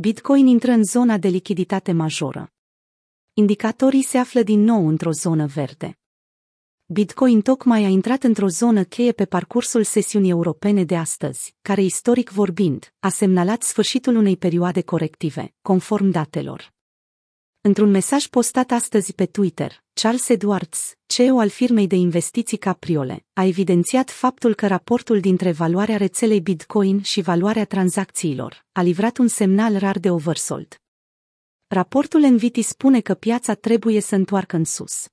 Bitcoin intră în zona de lichiditate majoră. Indicatorii se află din nou într-o zonă verde. Bitcoin tocmai a intrat într-o zonă cheie pe parcursul sesiunii europene de astăzi, care istoric vorbind, a semnalat sfârșitul unei perioade corective, conform datelor. Într-un mesaj postat astăzi pe Twitter, Charles Edwards, CEO al firmei de investiții Capriole, a evidențiat faptul că raportul dintre valoarea rețelei Bitcoin și valoarea tranzacțiilor a livrat un semnal rar de oversold. Raportul Enviti spune că piața trebuie să întoarcă în sus.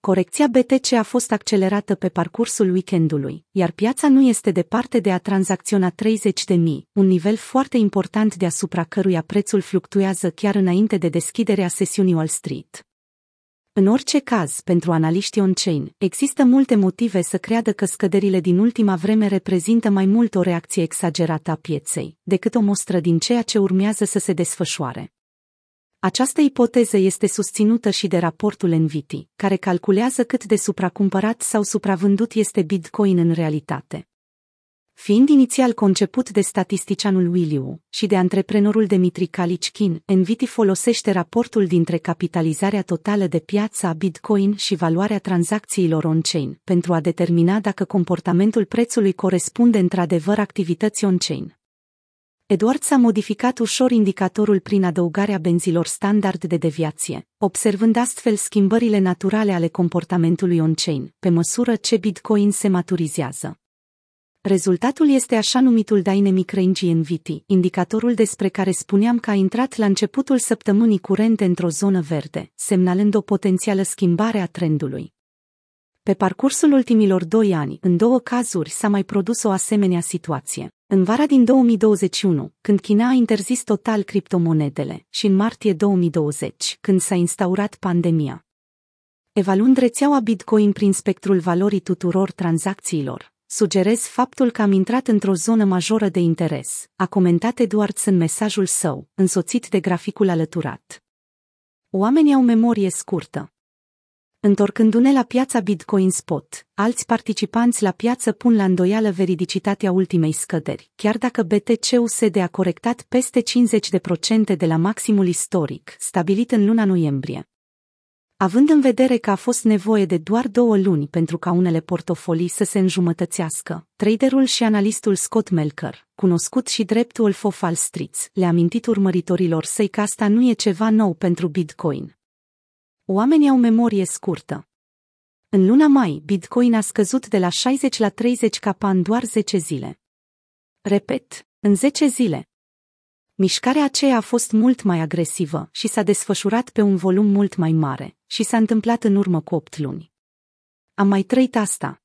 Corecția BTC a fost accelerată pe parcursul weekendului, iar piața nu este departe de a tranzacționa 30 de mii, un nivel foarte important deasupra căruia prețul fluctuează chiar înainte de deschiderea sesiunii Wall Street. În orice caz, pentru analiștii on-chain, există multe motive să creadă că scăderile din ultima vreme reprezintă mai mult o reacție exagerată a pieței, decât o mostră din ceea ce urmează să se desfășoare. Această ipoteză este susținută și de raportul Enviti, care calculează cât de supracumpărat sau supravândut este Bitcoin în realitate. Fiind inițial conceput de statisticianul Williu și de antreprenorul Dimitri Kalichkin, Enviti folosește raportul dintre capitalizarea totală de piață a Bitcoin și valoarea tranzacțiilor on-chain pentru a determina dacă comportamentul prețului corespunde într-adevăr activității on-chain. Edward s-a modificat ușor indicatorul prin adăugarea benzilor standard de deviație, observând astfel schimbările naturale ale comportamentului on-chain, pe măsură ce Bitcoin se maturizează. Rezultatul este așa numitul Dynamic Range NVT, indicatorul despre care spuneam că a intrat la începutul săptămânii curente într-o zonă verde, semnalând o potențială schimbare a trendului. Pe parcursul ultimilor doi ani, în două cazuri s-a mai produs o asemenea situație. În vara din 2021, când China a interzis total criptomonedele, și în martie 2020, când s-a instaurat pandemia. Evaluând rețeaua Bitcoin prin spectrul valorii tuturor tranzacțiilor, sugerez faptul că am intrat într-o zonă majoră de interes, a comentat Edwards în mesajul său, însoțit de graficul alăturat. Oamenii au memorie scurtă, Întorcându-ne la piața Bitcoin Spot, alți participanți la piață pun la îndoială veridicitatea ultimei scăderi, chiar dacă BTC-USD a corectat peste 50% de la maximul istoric, stabilit în luna noiembrie. Având în vedere că a fost nevoie de doar două luni pentru ca unele portofolii să se înjumătățească, traderul și analistul Scott Melker, cunoscut și drept Wolf of Wall Street, le-a amintit urmăritorilor săi că asta nu e ceva nou pentru Bitcoin, Oamenii au memorie scurtă. În luna mai, Bitcoin a scăzut de la 60 la 30 capa în doar 10 zile. Repet, în 10 zile. Mișcarea aceea a fost mult mai agresivă și s-a desfășurat pe un volum mult mai mare și s-a întâmplat în urmă cu 8 luni. Am mai trăit asta.